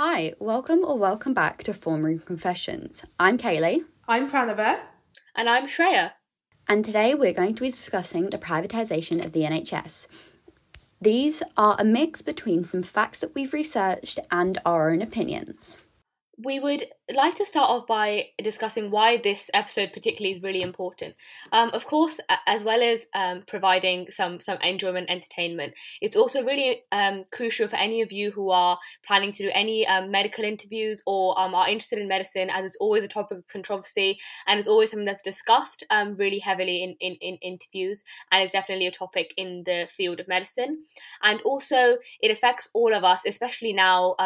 Hi, welcome or welcome back to Form Room Confessions. I'm Kaylee. I'm Pranava. And I'm Shreya. And today we're going to be discussing the privatisation of the NHS. These are a mix between some facts that we've researched and our own opinions we would like to start off by discussing why this episode particularly is really important. Um, of course, as well as um, providing some some enjoyment, entertainment, it's also really um, crucial for any of you who are planning to do any um, medical interviews or um, are interested in medicine, as it's always a topic of controversy and it's always something that's discussed um, really heavily in, in, in interviews, and it's definitely a topic in the field of medicine. And also, it affects all of us, especially now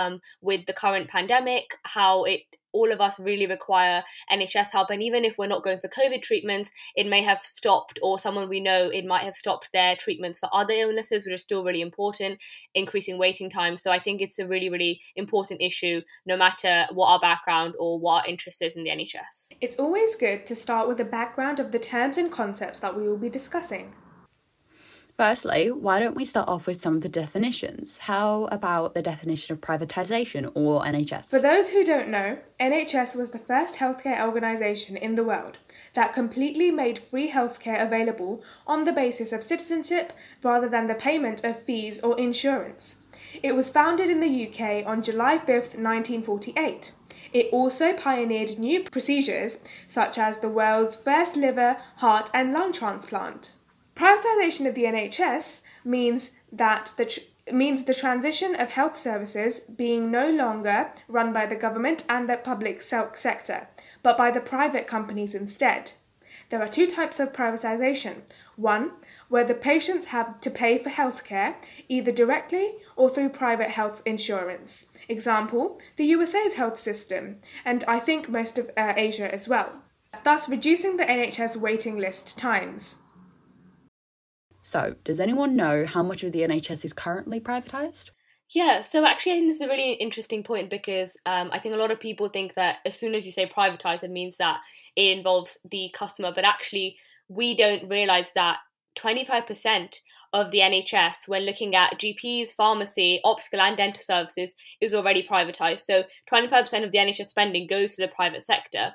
with the current pandemic. How it all of us really require NHS help. And even if we're not going for COVID treatments, it may have stopped, or someone we know, it might have stopped their treatments for other illnesses, which are still really important, increasing waiting time. So I think it's a really, really important issue, no matter what our background or what our interest is in the NHS. It's always good to start with a background of the terms and concepts that we will be discussing. Firstly, why don't we start off with some of the definitions? How about the definition of privatisation or NHS? For those who don't know, NHS was the first healthcare organisation in the world that completely made free healthcare available on the basis of citizenship rather than the payment of fees or insurance. It was founded in the UK on July 5th, 1948. It also pioneered new procedures such as the world's first liver, heart, and lung transplant. Privatisation of the NHS means that the tr- means the transition of health services being no longer run by the government and the public sector, but by the private companies instead. There are two types of privatisation. One, where the patients have to pay for healthcare either directly or through private health insurance. Example, the USA's health system, and I think most of uh, Asia as well, thus reducing the NHS waiting list times. So, does anyone know how much of the NHS is currently privatised? Yeah, so actually, I think this is a really interesting point because um, I think a lot of people think that as soon as you say privatise, it means that it involves the customer, but actually, we don't realise that 25% of the NHS, when looking at GPs, pharmacy, optical, and dental services, is already privatised. So 25% of the NHS spending goes to the private sector.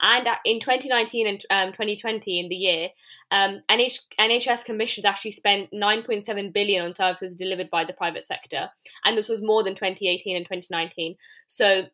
And in 2019 and um, 2020, in the year, um, NH- NHS commissions actually spent 9.7 billion on services delivered by the private sector, and this was more than 2018 and 2019. So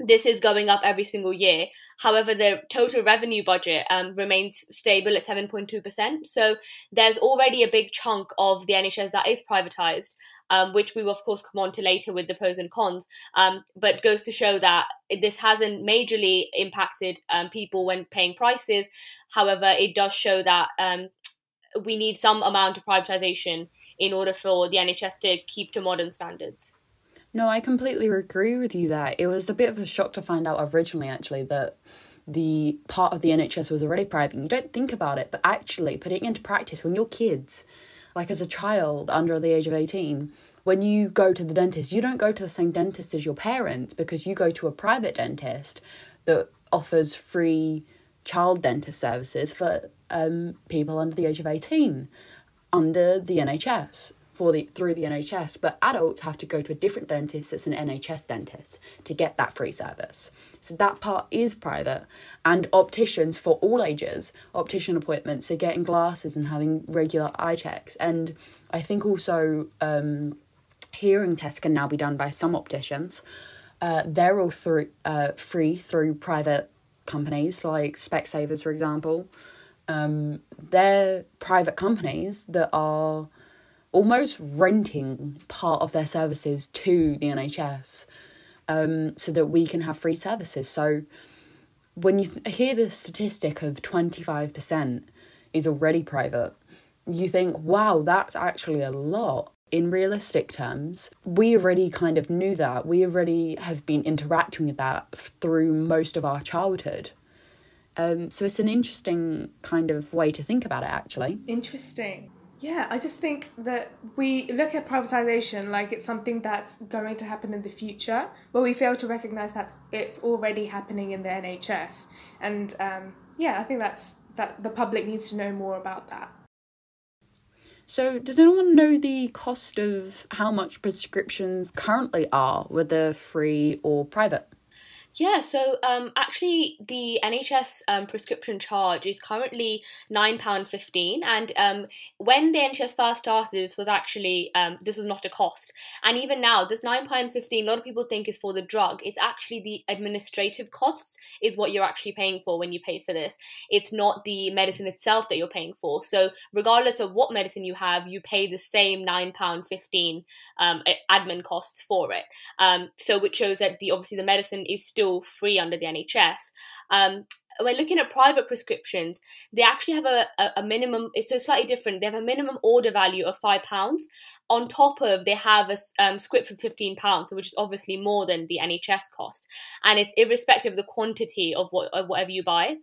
this is going up every single year. However, the total revenue budget um, remains stable at 7.2%. So there's already a big chunk of the NHS that is privatised, um, which we will, of course, come on to later with the pros and cons. Um, but goes to show that this hasn't majorly impacted um, people when paying prices. However, it does show that um, we need some amount of privatisation in order for the NHS to keep to modern standards. No, I completely agree with you there. It was a bit of a shock to find out originally, actually, that the part of the NHS was already private. You don't think about it, but actually putting it into practice when you're kids, like as a child under the age of 18, when you go to the dentist, you don't go to the same dentist as your parents because you go to a private dentist that offers free child dentist services for um, people under the age of 18 under the NHS for the through the NHS, but adults have to go to a different dentist that's an NHS dentist to get that free service. So that part is private. And opticians for all ages, optician appointments, are getting glasses and having regular eye checks. And I think also um, hearing tests can now be done by some opticians. Uh, they're all through uh, free through private companies like Specsavers, for example. Um, they're private companies that are almost renting part of their services to the NHS um, so that we can have free services. So when you th- hear the statistic of 25% is already private, you think, wow, that's actually a lot. In realistic terms, we already kind of knew that. We already have been interacting with that through most of our childhood. Um, so it's an interesting kind of way to think about it, actually. Interesting. Yeah, I just think that we look at privatization like it's something that's going to happen in the future, but we fail to recognize that it's already happening in the NHS. And um, yeah, I think that's that the public needs to know more about that. So, does anyone know the cost of how much prescriptions currently are, whether free or private? Yeah, so um, actually, the NHS um, prescription charge is currently nine pound fifteen, and um, when the NHS first started, this was actually um, this was not a cost, and even now, this nine pound fifteen, a lot of people think is for the drug. It's actually the administrative costs is what you're actually paying for when you pay for this. It's not the medicine itself that you're paying for. So regardless of what medicine you have, you pay the same nine pound fifteen um, admin costs for it. Um, so which shows that the obviously the medicine is still still free under the NHS. Um, when looking at private prescriptions, they actually have a, a, a minimum, it's so slightly different. They have a minimum order value of £5. On top of, they have a um, script for £15, which is obviously more than the NHS cost. And it's irrespective of the quantity of, what, of whatever you buy.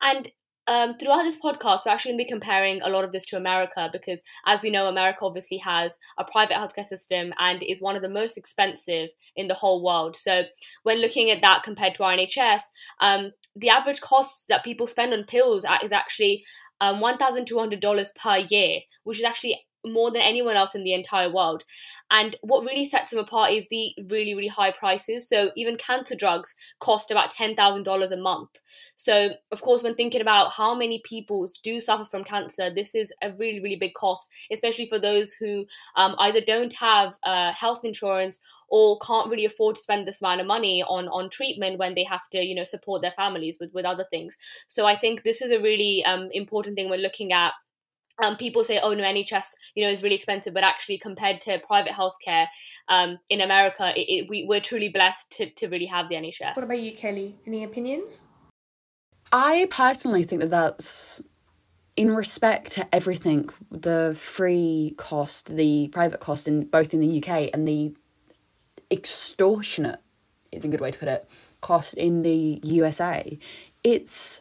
And um, throughout this podcast, we're actually going to be comparing a lot of this to America because, as we know, America obviously has a private healthcare system and is one of the most expensive in the whole world. So, when looking at that compared to our NHS, um, the average costs that people spend on pills is actually um, $1,200 per year, which is actually more than anyone else in the entire world. And what really sets them apart is the really, really high prices. So even cancer drugs cost about $10,000 a month. So, of course, when thinking about how many people do suffer from cancer, this is a really, really big cost, especially for those who um, either don't have uh, health insurance or can't really afford to spend this amount of money on on treatment when they have to you know support their families with with other things so i think this is a really um, important thing we're looking at um, people say, "Oh no, NHS, you know, is really expensive," but actually, compared to private healthcare um, in America, it, it, we we're truly blessed to to really have the NHS. What about you, Kelly? Any opinions? I personally think that that's in respect to everything the free cost, the private cost in both in the UK and the extortionate is a good way to put it cost in the USA. It's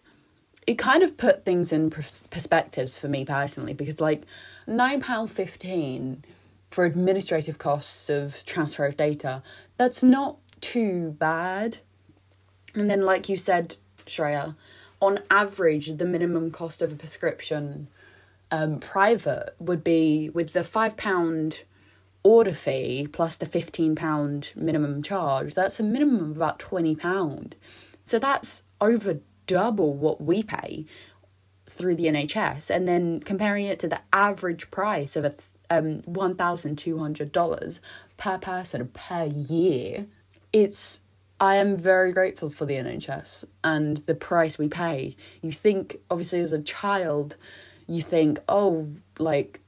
it kind of put things in perspectives for me personally because like nine pound fifteen for administrative costs of transfer of data that's not too bad. And then like you said Shreya on average the minimum cost of a prescription um, private would be with the five pound order fee plus the 15 pound minimum charge that's a minimum of about 20 pound. So that's over double what we pay through the NHS and then comparing it to the average price of a um, $1,200 per person per year, it's I am very grateful for the NHS and the price we pay. You think, obviously, as a child, you think, oh, like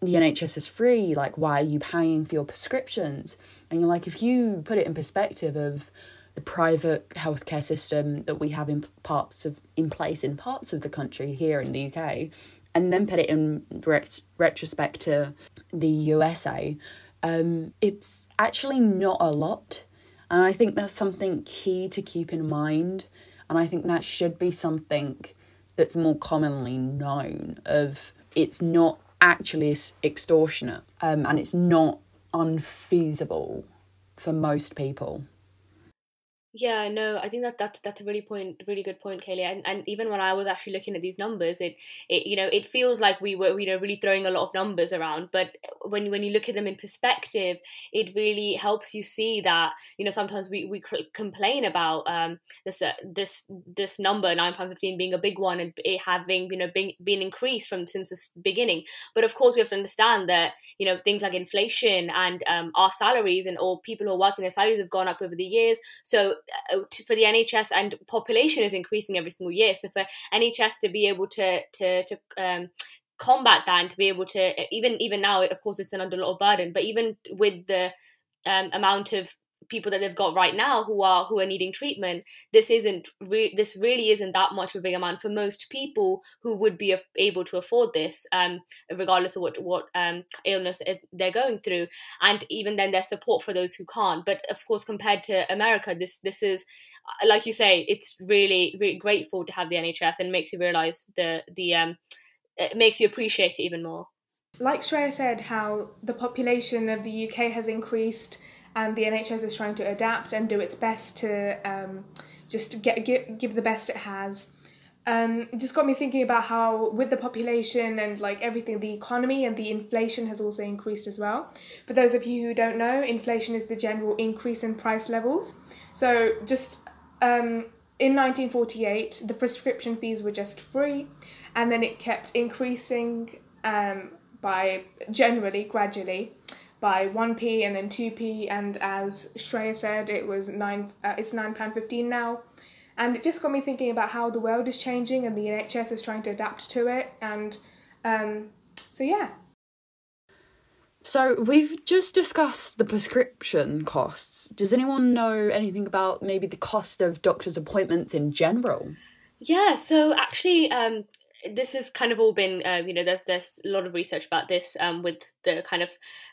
the NHS is free, like, why are you paying for your prescriptions? And you're like, if you put it in perspective of the private healthcare system that we have in parts of in place in parts of the country here in the UK, and then put it in ret- retrospect to the USA, um, it's actually not a lot, and I think that's something key to keep in mind, and I think that should be something that's more commonly known of it's not actually extortionate um, and it's not unfeasible for most people. Yeah, no, I think that that's that's a really point, really good point, Kaylee. And and even when I was actually looking at these numbers, it it you know it feels like we were you know really throwing a lot of numbers around. But when when you look at them in perspective, it really helps you see that you know sometimes we we complain about um this uh, this this number nine point fifteen being a big one and it having you know been been increased from since the beginning. But of course, we have to understand that you know things like inflation and um our salaries and or people who are working their salaries have gone up over the years. So for the NHS and population is increasing every single year. So for NHS to be able to to to um, combat that and to be able to even even now, of course, it's an under a lot of burden. But even with the um, amount of people that they've got right now who are who are needing treatment this isn't re- this really isn't that much of a big amount for most people who would be able to afford this um regardless of what what um illness they're going through. And even then there's support for those who can't. But of course compared to america this this is uh, like you say it's really really grateful to have the nhs and makes you realize the the um it makes you appreciate it even more. Like Shreya said, how the population of the UK has increased and the NHS is trying to adapt and do its best to um, just get, give, give the best it has. um, it just got me thinking about how with the population and like everything the economy and the inflation has also increased as well. For those of you who don't know inflation is the general increase in price levels. So just um, in 1948 the prescription fees were just free and then it kept increasing um, by generally gradually by 1p and then 2p and as Shreya said it was 9 uh, it's 9 pound 15 now. And it just got me thinking about how the world is changing and the NHS is trying to adapt to it and um, so yeah. So we've just discussed the prescription costs. Does anyone know anything about maybe the cost of doctor's appointments in general? Yeah so actually um, this has kind of all been, uh, you know, there's there's a lot of research about this um, with the kind of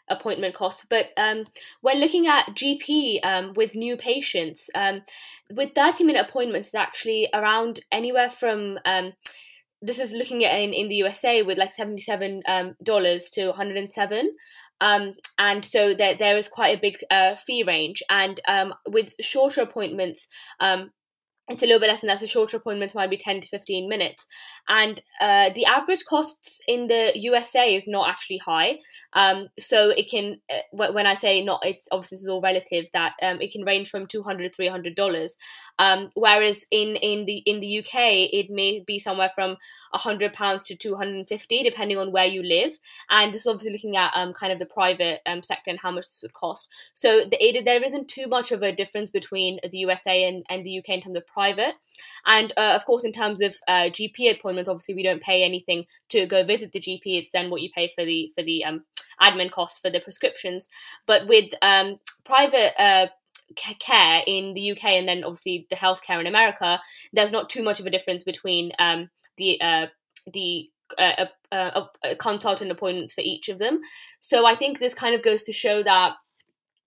appointment costs. But um, when looking at GP um, with new patients, um, with 30 minute appointments, it's actually around anywhere from um, this is looking at in, in the USA with like $77 um, to 107 um, and so there, there is quite a big uh, fee range. And um, with shorter appointments, um, it's a little bit less than that. So shorter appointments might be 10 to 15 minutes. And uh, the average costs in the USA is not actually high. Um, so it can, uh, when I say not, it's obviously this is all relative, that um, it can range from 200 to $300. Um, whereas in, in the in the UK, it may be somewhere from £100 to 250 depending on where you live. And this is obviously looking at um, kind of the private um, sector and how much this would cost. So the, it, there isn't too much of a difference between the USA and, and the UK in terms of private. And uh, of course, in terms of uh, GP appointments, obviously we don't pay anything to go visit the GP. It's then what you pay for the for the um, admin costs for the prescriptions. But with um, private uh, care in the UK and then obviously the healthcare in America, there's not too much of a difference between um, the uh, the uh, uh, uh, consultant appointments for each of them. So I think this kind of goes to show that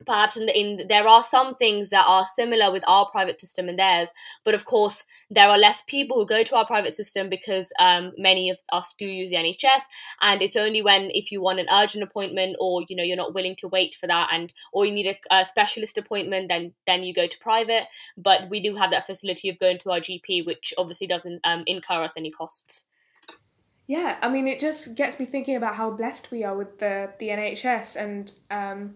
perhaps in, the, in there are some things that are similar with our private system and theirs but of course there are less people who go to our private system because um, many of us do use the nhs and it's only when if you want an urgent appointment or you know you're not willing to wait for that and or you need a, a specialist appointment then then you go to private but we do have that facility of going to our gp which obviously doesn't um, incur us any costs. Yeah i mean it just gets me thinking about how blessed we are with the the nhs and um,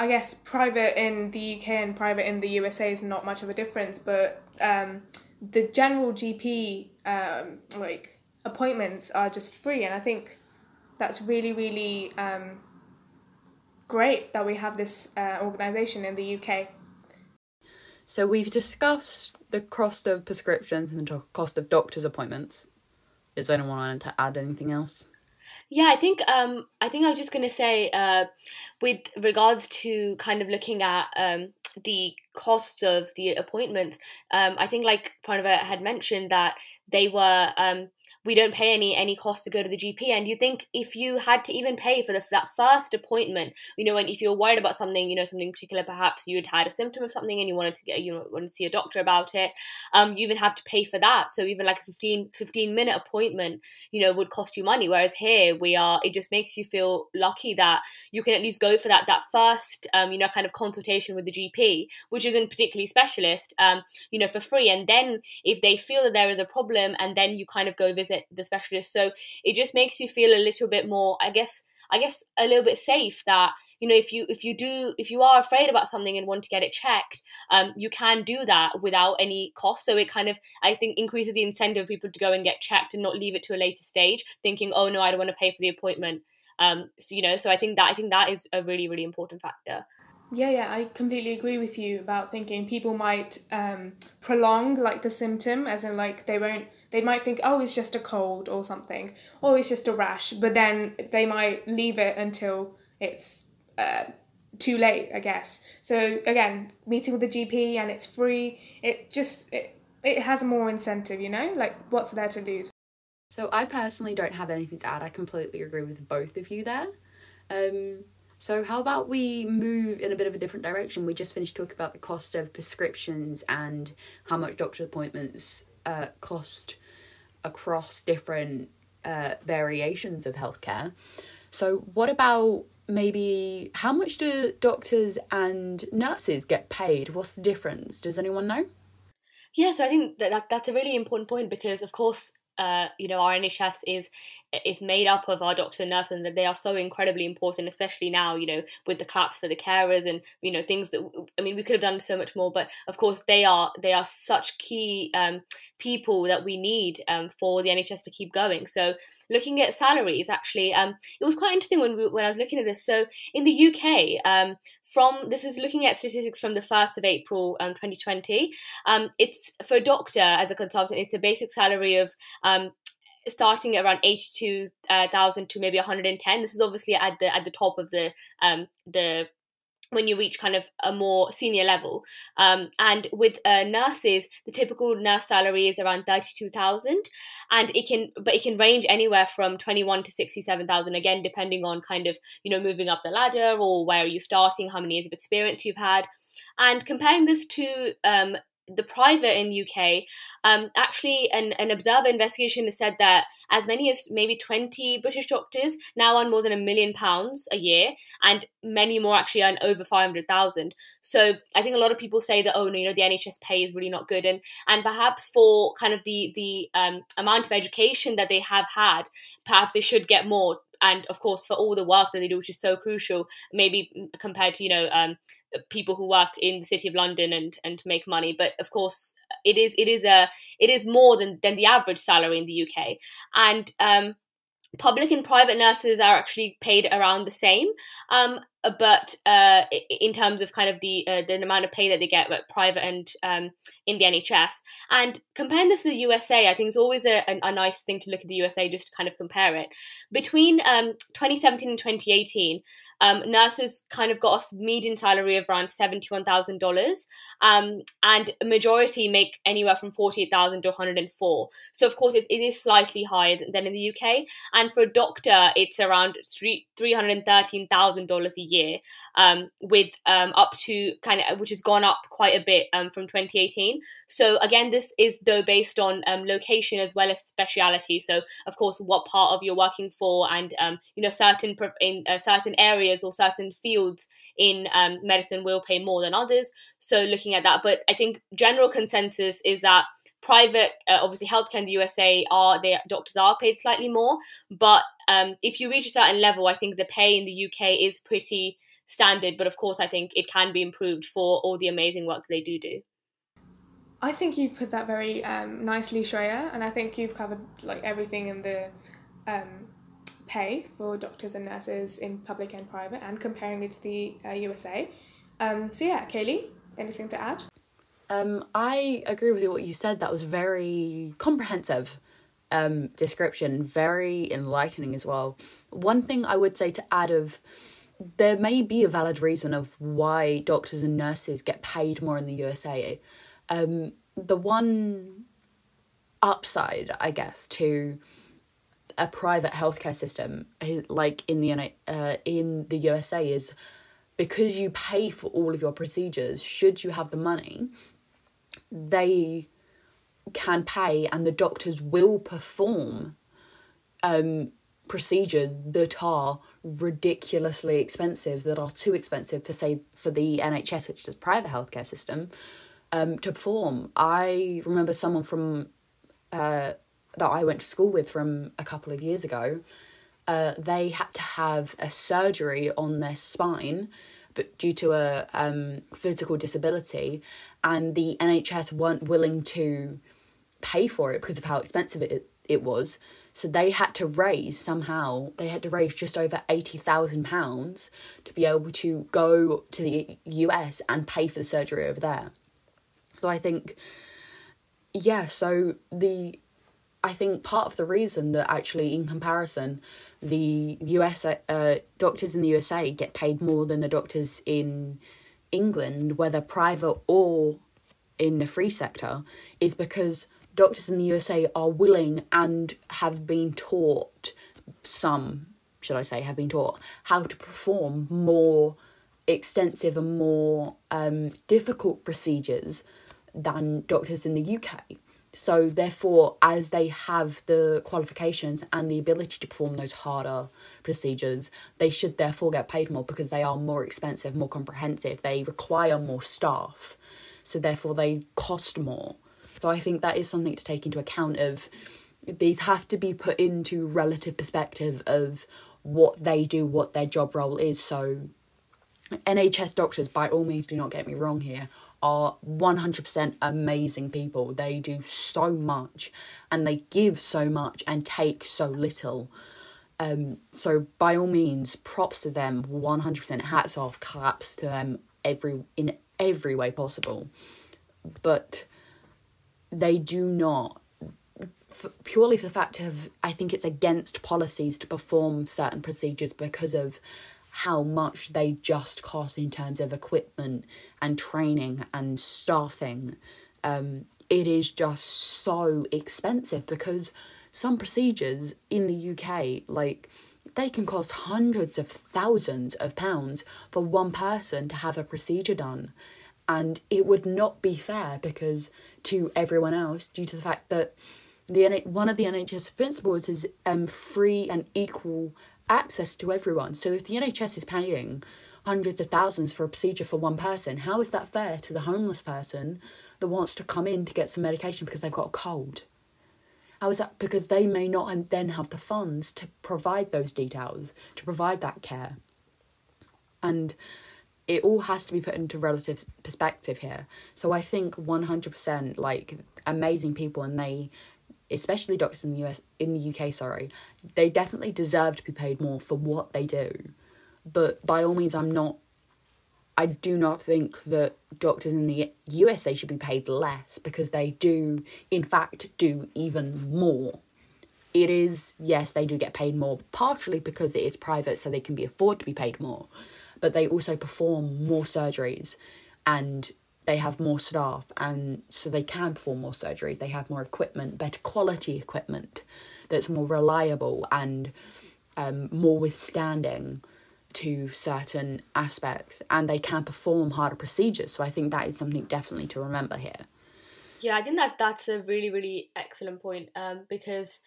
I guess private in the UK and private in the USA is not much of a difference, but um, the general GP um, like appointments are just free, and I think that's really really um, great that we have this uh, organisation in the UK. So we've discussed the cost of prescriptions and the cost of doctor's appointments. Is anyone wanting to add anything else? Yeah, I think um, I think I was just gonna say uh, with regards to kind of looking at um, the costs of the appointments. Um, I think like Pranava had mentioned that they were um, we don't pay any any cost to go to the GP. And you think if you had to even pay for the, that first appointment, you know, and if you're worried about something, you know, something particular, perhaps you had had a symptom of something and you wanted to get, you know, wanted to see a doctor about it, um, you even have to pay for that. So even like a 15, 15 minute appointment, you know, would cost you money. Whereas here we are, it just makes you feel lucky that you can at least go for that that first, um, you know, kind of consultation with the GP, which isn't particularly specialist, um, you know, for free. And then if they feel that there is a problem, and then you kind of go visit visit the specialist. So it just makes you feel a little bit more, I guess, I guess a little bit safe that you know if you if you do if you are afraid about something and want to get it checked, um, you can do that without any cost. So it kind of I think increases the incentive of people to go and get checked and not leave it to a later stage, thinking, oh no, I don't want to pay for the appointment. Um, so, you know, so I think that I think that is a really really important factor. Yeah, yeah, I completely agree with you about thinking people might um, prolong like the symptom, as in like they won't, they might think, oh, it's just a cold or something, or it's just a rash, but then they might leave it until it's uh, too late, I guess. So again, meeting with the GP and it's free, it just it it has more incentive, you know, like what's there to lose. So I personally don't have anything to add. I completely agree with both of you there. Um, so, how about we move in a bit of a different direction? We just finished talking about the cost of prescriptions and how much doctor appointments uh, cost across different uh, variations of healthcare. So, what about maybe how much do doctors and nurses get paid? What's the difference? Does anyone know? Yeah, so I think that, that that's a really important point because, of course, uh, you know, our NHS is is made up of our doctors and nurses, and that they are so incredibly important, especially now, you know, with the claps for the carers and you know things that I mean, we could have done so much more, but of course, they are they are such key um, people that we need um, for the NHS to keep going. So, looking at salaries, actually, um, it was quite interesting when we, when I was looking at this. So, in the UK, um, from this is looking at statistics from the 1st of April um, 2020. Um, it's for a doctor as a consultant, it's a basic salary of um, starting around 82,000 uh, to maybe 110. This is obviously at the at the top of the um, the when you reach kind of a more senior level. Um, and with uh, nurses, the typical nurse salary is around thirty-two thousand, and it can but it can range anywhere from twenty-one to sixty-seven thousand. Again, depending on kind of you know moving up the ladder or where are you starting, how many years of experience you've had. And comparing this to um, the private in UK, um, actually, an, an observer investigation has said that as many as maybe 20 British doctors now earn more than a million pounds a year, and many more actually earn over 500,000. So I think a lot of people say that, oh, no, you know, the NHS pay is really not good. And, and perhaps for kind of the, the um, amount of education that they have had, perhaps they should get more and of course for all the work that they do which is so crucial maybe compared to you know um, people who work in the city of London and and make money. But of course, it is it is a it is more than than the average salary in the UK, and um, public and private nurses are actually paid around the same. Um, but uh, in terms of kind of the uh, the amount of pay that they get, like private and um, in the NHS, and comparing this to the USA, I think it's always a, a, a, nice thing to look at the USA just to kind of compare it. Between um, 2017 and 2018, um, nurses kind of got a median salary of around $71,000, um, and a majority make anywhere from 48,000 to 104. So, of course, it, it is slightly higher than in the UK. And for a doctor, it's around three $313,000 a year, um, with um, up to kind of, which has gone up quite a bit um, from 2018. So, again, this is though based on um, location as well as speciality. So, of course, what part of you're working for, and um, you know, certain in uh, certain areas areas or certain fields in um, medicine will pay more than others. So looking at that, but I think general consensus is that private uh, obviously healthcare in the usa are their doctors are paid slightly more but um, if you reach a certain level i think the pay in the uk is pretty standard but of course i think it can be improved for all the amazing work they do do i think you've put that very um, nicely shreya and i think you've covered like everything in the um, pay for doctors and nurses in public and private and comparing it to the uh, USA. Um, so, yeah, Kaylee, anything to add? Um, I agree with you what you said. That was very comprehensive um, description, very enlightening as well. One thing I would say to add of there may be a valid reason of why doctors and nurses get paid more in the USA. Um, the one upside, I guess, to a private healthcare system like in the uh, in the USA is because you pay for all of your procedures should you have the money they can pay and the doctors will perform um, procedures that are ridiculously expensive that are too expensive for say for the NHS which is a private healthcare system um, to perform. I remember someone from uh, that I went to school with from a couple of years ago, uh, they had to have a surgery on their spine, but due to a um, physical disability, and the NHS weren't willing to pay for it because of how expensive it it was. So they had to raise somehow. They had to raise just over eighty thousand pounds to be able to go to the US and pay for the surgery over there. So I think, yeah. So the I think part of the reason that actually, in comparison, the US uh, doctors in the USA get paid more than the doctors in England, whether private or in the free sector, is because doctors in the USA are willing and have been taught some, should I say, have been taught how to perform more extensive and more um, difficult procedures than doctors in the UK. So, therefore, as they have the qualifications and the ability to perform those harder procedures, they should therefore get paid more because they are more expensive, more comprehensive, they require more staff. So, therefore, they cost more. So I think that is something to take into account of these have to be put into relative perspective of what they do, what their job role is. So NHS doctors, by all means, do not get me wrong here, are 100% amazing people. They do so much and they give so much and take so little. Um, so by all means, props to them, 100% hats off, claps to them every in every way possible. But they do not f- purely for the fact of I think it's against policies to perform certain procedures because of how much they just cost in terms of equipment and training and staffing. Um, it is just so expensive because some procedures in the UK, like, they can cost hundreds of thousands of pounds for one person to have a procedure done. And it would not be fair because to everyone else, due to the fact that the one of the NHS principles is um, free and equal access to everyone. So if the NHS is paying hundreds of thousands for a procedure for one person, how is that fair to the homeless person that wants to come in to get some medication because they've got a cold? How is that? Because they may not then have the funds to provide those details, to provide that care. And it all has to be put into relative perspective here. So I think 100% like amazing people and they especially doctors in the US in the UK, sorry, they definitely deserve to be paid more for what they do. But by all means I'm not I do not think that doctors in the USA should be paid less because they do in fact do even more. It is yes, they do get paid more partially because it is private so they can be afford to be paid more, but they also perform more surgeries and they have more staff and so they can perform more surgeries they have more equipment better quality equipment that's more reliable and um, more withstanding to certain aspects and they can perform harder procedures so i think that is something definitely to remember here yeah i think that that's a really really excellent point um, because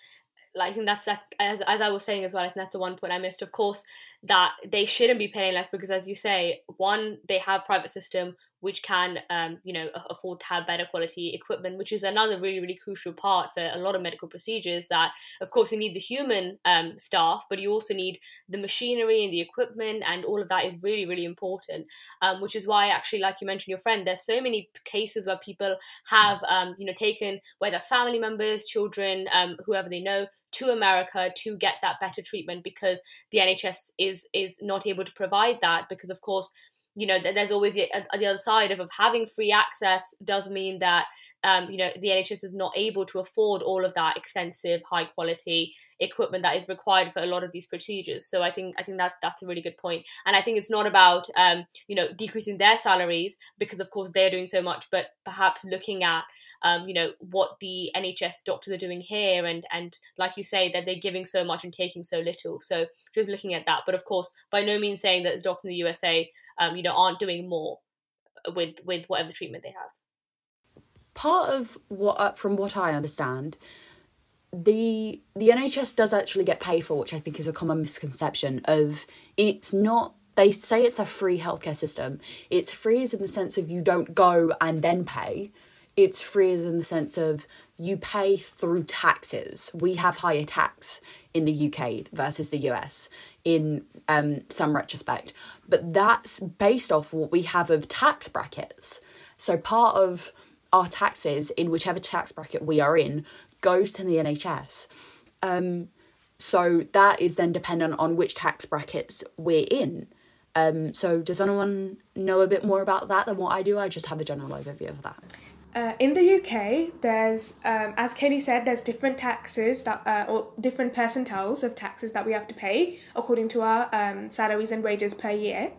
like, I think that's that as, as I was saying as well. I think that's the one point I missed. Of course, that they shouldn't be paying less because, as you say, one they have private system which can um, you know afford to have better quality equipment which is another really really crucial part for a lot of medical procedures that of course you need the human um, staff but you also need the machinery and the equipment and all of that is really really important um, which is why actually like you mentioned your friend there's so many cases where people have um, you know taken whether family members children um, whoever they know to America to get that better treatment because the NHS is is not able to provide that because of course you know there's always the, uh, the other side of, of having free access does mean that um, you know the NHS is not able to afford all of that extensive high quality equipment that is required for a lot of these procedures. So i think i think that that's a really good point. and i think it's not about um, you know decreasing their salaries because of course they're doing so much but perhaps looking at um, you know what the nhs doctors are doing here and and like you say that they're giving so much and taking so little. So just looking at that. But of course by no means saying that doctors in the usa um, you know aren't doing more with with whatever treatment they have. Part of what uh, from what i understand the the NHS does actually get paid for, which I think is a common misconception of it's not they say it's a free healthcare system. It's free as in the sense of you don't go and then pay. It's free as in the sense of you pay through taxes. We have higher tax in the UK versus the US in um, some retrospect, but that's based off what we have of tax brackets. So part of our taxes in whichever tax bracket we are in goes to the NHS. Um, so that is then dependent on which tax brackets we're in. Um, so does anyone know a bit more about that than what I do? I just have a general overview of that. Uh, in the UK, there's, um, as Katie said, there's different taxes that, uh, or different percentiles of taxes that we have to pay according to our um, salaries and wages per year.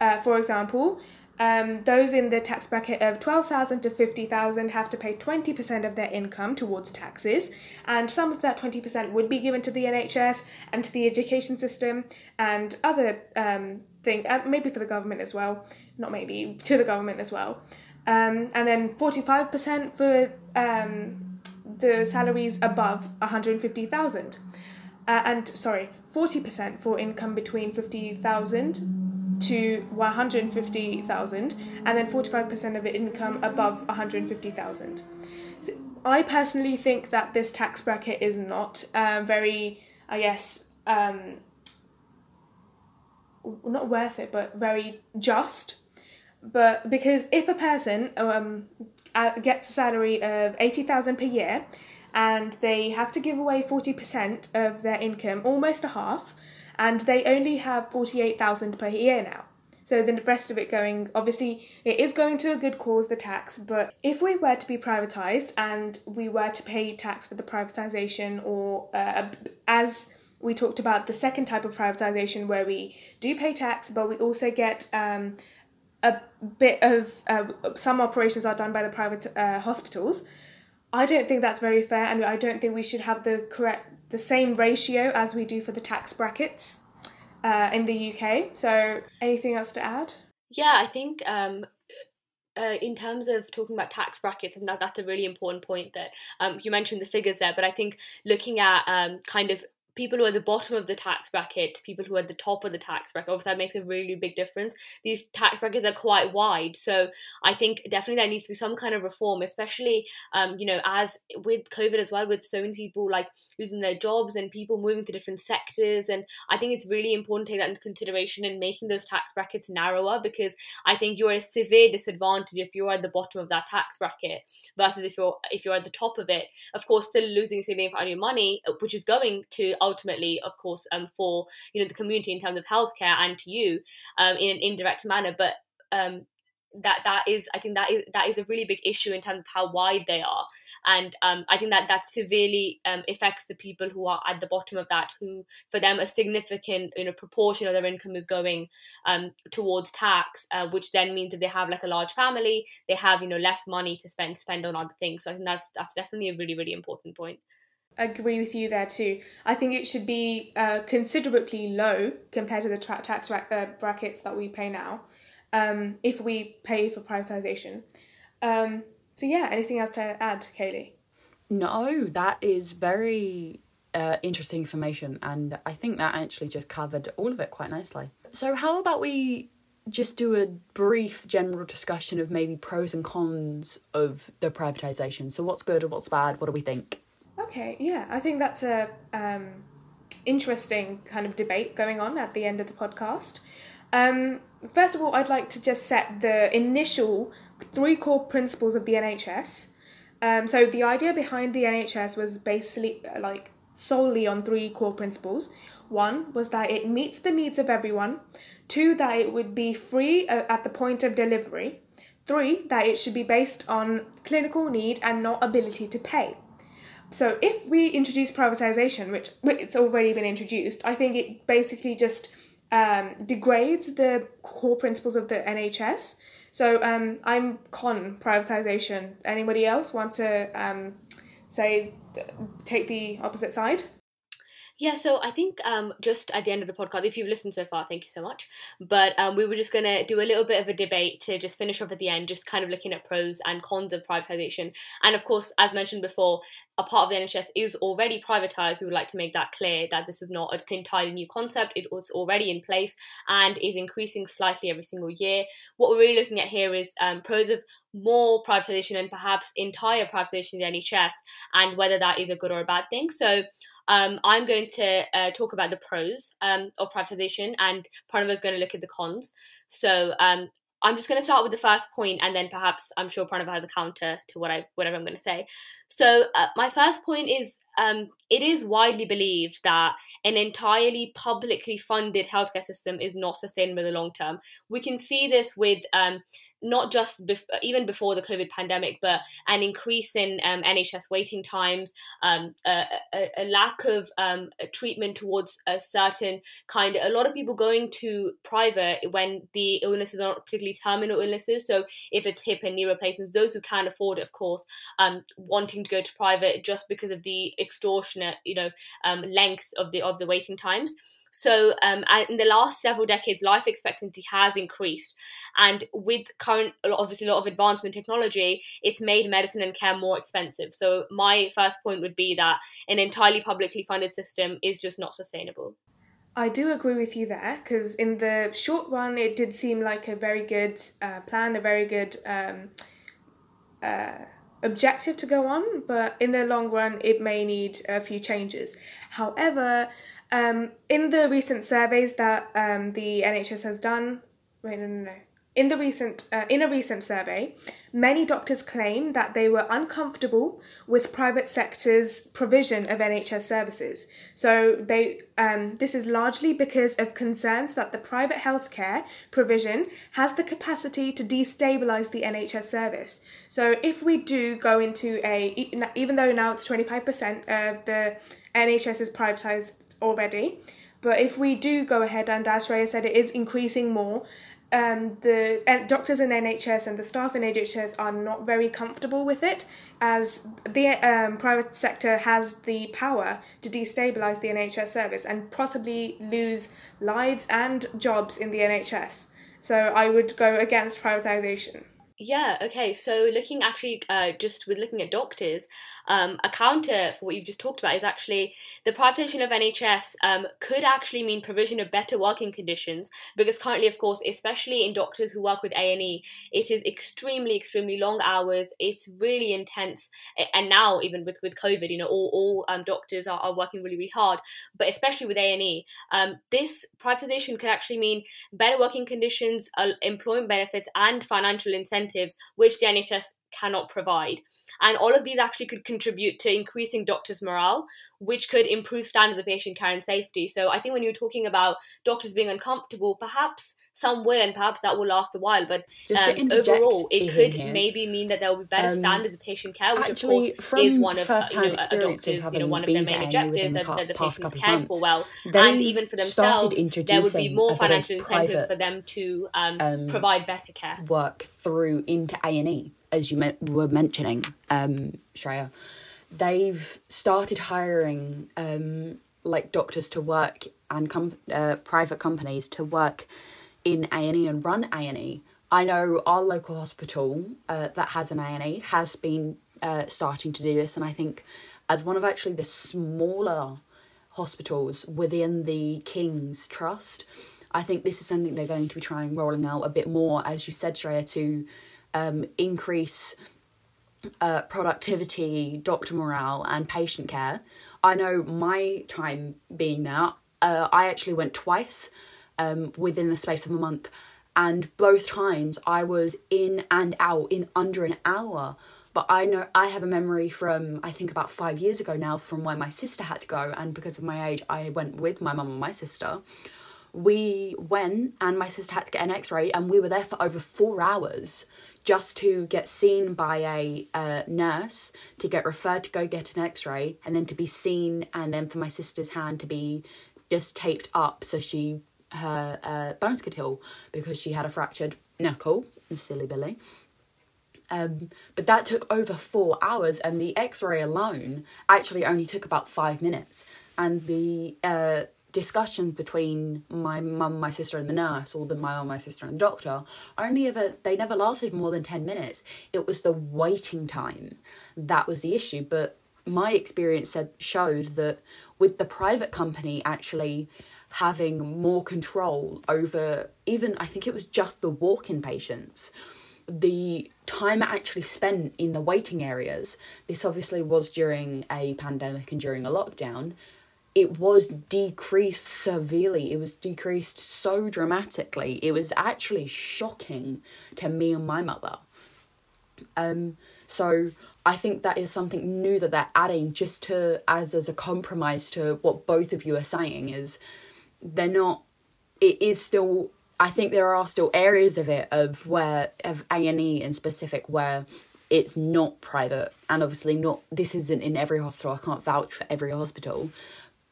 Uh, for example, um, those in the tax bracket of 12,000 to 50,000 have to pay 20% of their income towards taxes, and some of that 20% would be given to the NHS and to the education system and other um, things, uh, maybe for the government as well, not maybe, to the government as well. Um, and then 45% for um, the salaries above 150,000. Uh, and sorry, 40% for income between 50,000 to 150,000 and then 45% of income above 150,000. So I personally think that this tax bracket is not uh, very, I guess, um, not worth it, but very just. But because if a person um, gets a salary of 80,000 per year and they have to give away 40% of their income, almost a half, and they only have 48,000 per year now. So then the rest of it going, obviously, it is going to a good cause, the tax, but if we were to be privatised and we were to pay tax for the privatisation, or uh, as we talked about the second type of privatisation where we do pay tax, but we also get um, a bit of uh, some operations are done by the private uh, hospitals. I don't think that's very fair, and I don't think we should have the correct the same ratio as we do for the tax brackets uh, in the UK. So, anything else to add? Yeah, I think um, uh, in terms of talking about tax brackets, and that, that's a really important point that um, you mentioned the figures there, but I think looking at um, kind of people who are at the bottom of the tax bracket, people who are at the top of the tax bracket. Obviously, that makes a really big difference. These tax brackets are quite wide, so I think definitely there needs to be some kind of reform, especially um, you know as with COVID as well, with so many people like losing their jobs and people moving to different sectors. And I think it's really important to take that into consideration in making those tax brackets narrower because I think you're a severe disadvantage if you're at the bottom of that tax bracket versus if you're if you're at the top of it. Of course, still losing significant of your money, which is going to ultimately, of course, um, for you know the community in terms of healthcare and to you um, in an indirect manner. But um, that that is I think that is that is a really big issue in terms of how wide they are, and um, I think that that severely um, affects the people who are at the bottom of that, who for them a significant you know proportion of their income is going um, towards tax, uh, which then means that they have like a large family, they have you know less money to spend spend on other things. So I think that's that's definitely a really really important point agree with you there too. I think it should be uh, considerably low compared to the tra- tax ra- uh, brackets that we pay now, um, if we pay for privatization. Um, so yeah, anything else to add, Kaylee? No, that is very uh, interesting information, and I think that actually just covered all of it quite nicely. So how about we just do a brief general discussion of maybe pros and cons of the privatization. So what's good and what's bad? What do we think? Okay, yeah, I think that's a um, interesting kind of debate going on at the end of the podcast. Um, first of all, I'd like to just set the initial three core principles of the NHS. Um, so the idea behind the NHS was basically uh, like solely on three core principles. One was that it meets the needs of everyone. Two, that it would be free uh, at the point of delivery. Three, that it should be based on clinical need and not ability to pay. So if we introduce privatization, which it's already been introduced, I think it basically just um, degrades the core principles of the NHS. So um, I'm con privatization. Anybody else want to um, say take the opposite side? Yeah, so I think um, just at the end of the podcast, if you've listened so far, thank you so much. But um, we were just going to do a little bit of a debate to just finish off at the end, just kind of looking at pros and cons of privatisation. And of course, as mentioned before, a part of the NHS is already privatised. We would like to make that clear that this is not an entirely new concept. It was already in place and is increasing slightly every single year. What we're really looking at here is um, pros of more privatisation and perhaps entire privatisation of the NHS and whether that is a good or a bad thing. So um, I'm going to uh, talk about the pros um, of privatization, and Pranava is going to look at the cons. So um, I'm just going to start with the first point, and then perhaps I'm sure Pranava has a counter to what I whatever I'm going to say. So uh, my first point is um, it is widely believed that an entirely publicly funded healthcare system is not sustainable in the long term. We can see this with um, not just bef- even before the COVID pandemic, but an increase in um, NHS waiting times, um, a, a, a, lack of um, treatment towards a certain kind. A lot of people going to private when the illnesses are not particularly terminal illnesses. So if it's hip and knee replacements, those who can afford it, of course, um, wanting to go to private just because of the extortionate, you know, um, length of the of the waiting times. So, um, in the last several decades, life expectancy has increased, and with current, obviously, a lot of advancement technology, it's made medicine and care more expensive. So, my first point would be that an entirely publicly funded system is just not sustainable. I do agree with you there because in the short run, it did seem like a very good uh, plan, a very good um, uh, objective to go on, but in the long run, it may need a few changes. However, um, in the recent surveys that um, the NHS has done, wait, no, no, no in the recent uh, in a recent survey, many doctors claim that they were uncomfortable with private sector's provision of NHS services. So they um, this is largely because of concerns that the private healthcare provision has the capacity to destabilize the NHS service. So if we do go into a even though now it's twenty five percent of the NHS is privatized already. But if we do go ahead, and as Shreya said, it is increasing more, um, the uh, doctors in NHS and the staff in NHS are not very comfortable with it, as the um, private sector has the power to destabilise the NHS service and possibly lose lives and jobs in the NHS. So I would go against privatisation. Yeah, okay. So looking actually uh, just with looking at doctors, um, a counter for what you've just talked about is actually the privatisation of NHS um, could actually mean provision of better working conditions because currently, of course, especially in doctors who work with A and E, it is extremely, extremely long hours. It's really intense, and now even with with COVID, you know, all all um, doctors are, are working really, really hard. But especially with A and E, um, this privatisation could actually mean better working conditions, uh, employment benefits, and financial incentives, which the NHS cannot provide. And all of these actually could contribute to increasing doctors' morale, which could improve standard of patient care and safety. So I think when you're talking about doctors being uncomfortable, perhaps some will and perhaps that will last a while. But um, overall, it could here. maybe mean that there will be better um, standards of patient care, which actually, of course is one of uh, you know, a doctor's, you know, one of their main objectives that, that the patients cared for well. And even for themselves, there would be more financial incentives for them to um, um, provide better care. Work through into A&E as you me- were mentioning, um, Shreya, they've started hiring um, like doctors to work and com- uh, private companies to work in A and E and run A and E. I know our local hospital uh, that has an A and E has been uh, starting to do this, and I think as one of actually the smaller hospitals within the King's Trust, I think this is something they're going to be trying rolling out a bit more, as you said, Shreya, to um, increase uh, productivity, doctor morale, and patient care. I know my time being there, uh, I actually went twice um, within the space of a month, and both times I was in and out in under an hour. But I know I have a memory from I think about five years ago now from when my sister had to go, and because of my age, I went with my mum and my sister. We went, and my sister had to get an X ray, and we were there for over four hours just to get seen by a nurse, to get referred to go get an x ray, and then to be seen, and then for my sister's hand to be just taped up so she her uh, bones could heal because she had a fractured knuckle, silly Billy. Um, but that took over four hours, and the x ray alone actually only took about five minutes. And the uh, discussions between my mum, my sister, and the nurse, or the my mum, my sister, and the doctor, only ever they never lasted more than ten minutes. It was the waiting time that was the issue. But my experience said showed that with the private company actually having more control over even I think it was just the walk-in patients the time actually spent in the waiting areas this obviously was during a pandemic and during a lockdown it was decreased severely. It was decreased so dramatically. It was actually shocking to me and my mother. Um, so I think that is something new that they're adding just to as as a compromise to what both of you are saying is they're not it is still I think there are still areas of it of where of A and E in specific where it's not private and obviously not this isn't in every hospital. I can't vouch for every hospital,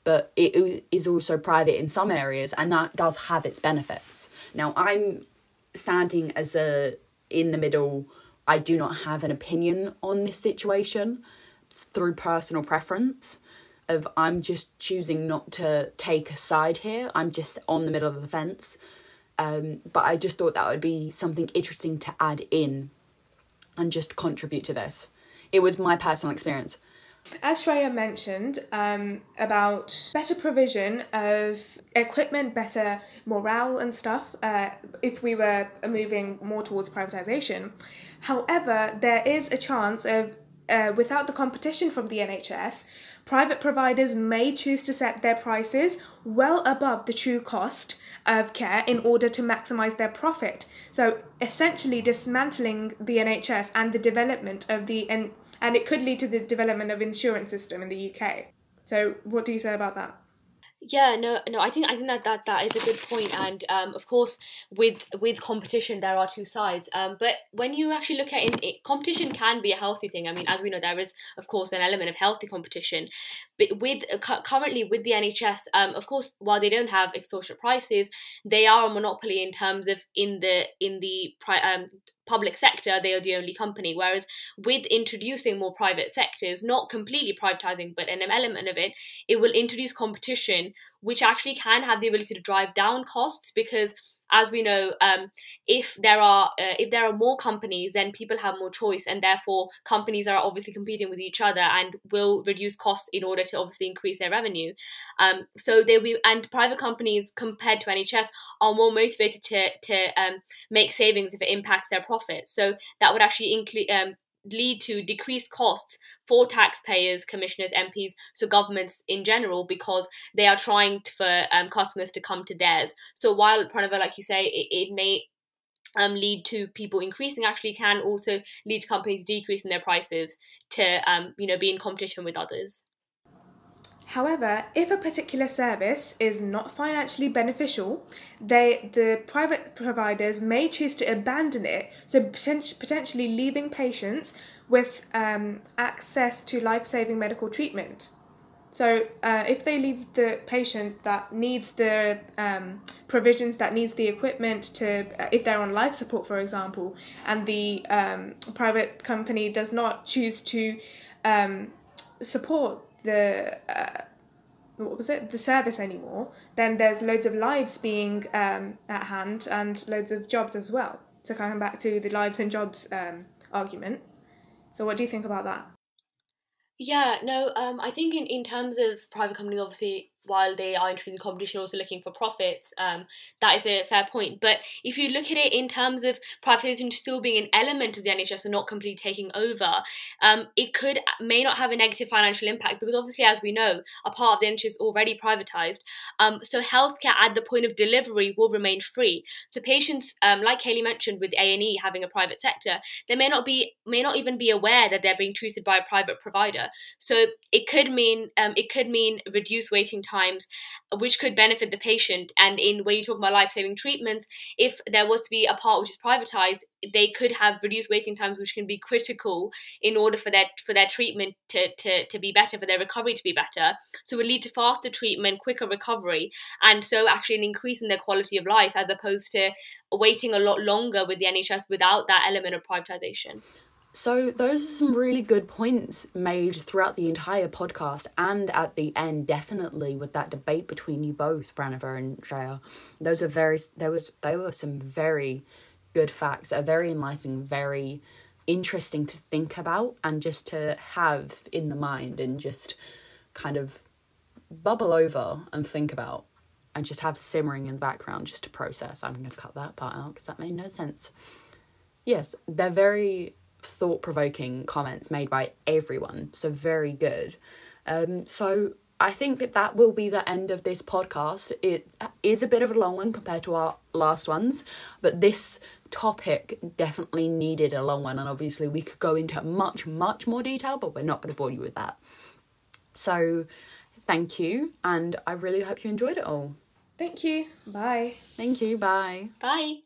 but it is also private in some areas and that does have its benefits. Now i'm standing as a in the middle. I do not have an opinion on this situation through personal preference of i'm just choosing not to take a side here. I'm just on the middle of the fence. Um, but i just thought that would be something interesting to add in and just contribute to this. It was my personal experience As Shreya mentioned um, about better provision of equipment, better morale and stuff, uh, if we were moving more towards privatization. However, there is a chance of, uh, without the competition from the NHS, private providers may choose to set their prices well above the true cost of care in order to maximize their profit. So, essentially, dismantling the NHS and the development of the and it could lead to the development of insurance system in the UK. So, what do you say about that? Yeah, no, no. I think I think that that, that is a good point. and um, of course, with with competition, there are two sides. Um, but when you actually look at it, it, competition can be a healthy thing. I mean, as we know, there is of course an element of healthy competition. But with uh, currently with the NHS, um, of course, while they don't have extortionate prices, they are a monopoly in terms of in the in the um, public sector, they are the only company. Whereas with introducing more private sectors, not completely privatizing, but an element of it, it will introduce competition, which actually can have the ability to drive down costs because as we know, um, if there are uh, if there are more companies, then people have more choice, and therefore companies are obviously competing with each other and will reduce costs in order to obviously increase their revenue. Um, so they will, and private companies compared to NHS are more motivated to to um, make savings if it impacts their profit. So that would actually include um, lead to decreased costs for taxpayers, commissioners, MPs, so governments in general, because they are trying to, for um, customers to come to theirs. So while Pranava, like you say, it, it may um, lead to people increasing, actually can also lead to companies decreasing their prices to um, you know be in competition with others. However, if a particular service is not financially beneficial, they the private providers may choose to abandon it, so potentially leaving patients with um, access to life-saving medical treatment. So, uh, if they leave the patient that needs the um, provisions, that needs the equipment to, uh, if they're on life support, for example, and the um, private company does not choose to um, support the uh, what was it? The service anymore then there's loads of lives being um, at hand and loads of jobs as well. So coming back to the lives and jobs um, argument. So what do you think about that? Yeah no um, i think in, in terms of private companies obviously while they are introducing competition, also looking for profits. Um, that is a fair point. But if you look at it in terms of privatization still being an element of the NHS and not completely taking over, um, it could may not have a negative financial impact because obviously, as we know, a part of the NHS is already privatized. Um, so healthcare at the point of delivery will remain free. So patients, um, like Kaylee mentioned, with A and E having a private sector, they may not be may not even be aware that they're being treated by a private provider. So it could mean um, it could mean reduced waiting time times, uh, which could benefit the patient. And in when you talk about life saving treatments, if there was to be a part which is privatized, they could have reduced waiting times, which can be critical in order for their for their treatment to, to, to be better, for their recovery to be better. So it would lead to faster treatment, quicker recovery, and so actually an increase in their quality of life as opposed to waiting a lot longer with the NHS without that element of privatization. So, those are some really good points made throughout the entire podcast and at the end, definitely with that debate between you both, Pranava and Shreya. Those are very, there was, they were some very good facts that are very enlightening, very interesting to think about and just to have in the mind and just kind of bubble over and think about and just have simmering in the background just to process. I'm going to cut that part out because that made no sense. Yes, they're very thought provoking comments made by everyone. So, very good. Um, so, I think that that will be the end of this podcast. It is a bit of a long one compared to our last ones, but this topic definitely needed a long one, and obviously we could go into much, much more detail, but we're not going to bore you with that. So, thank you, and I really hope you enjoyed it all. Thank you. Bye. Thank you. Bye. Bye.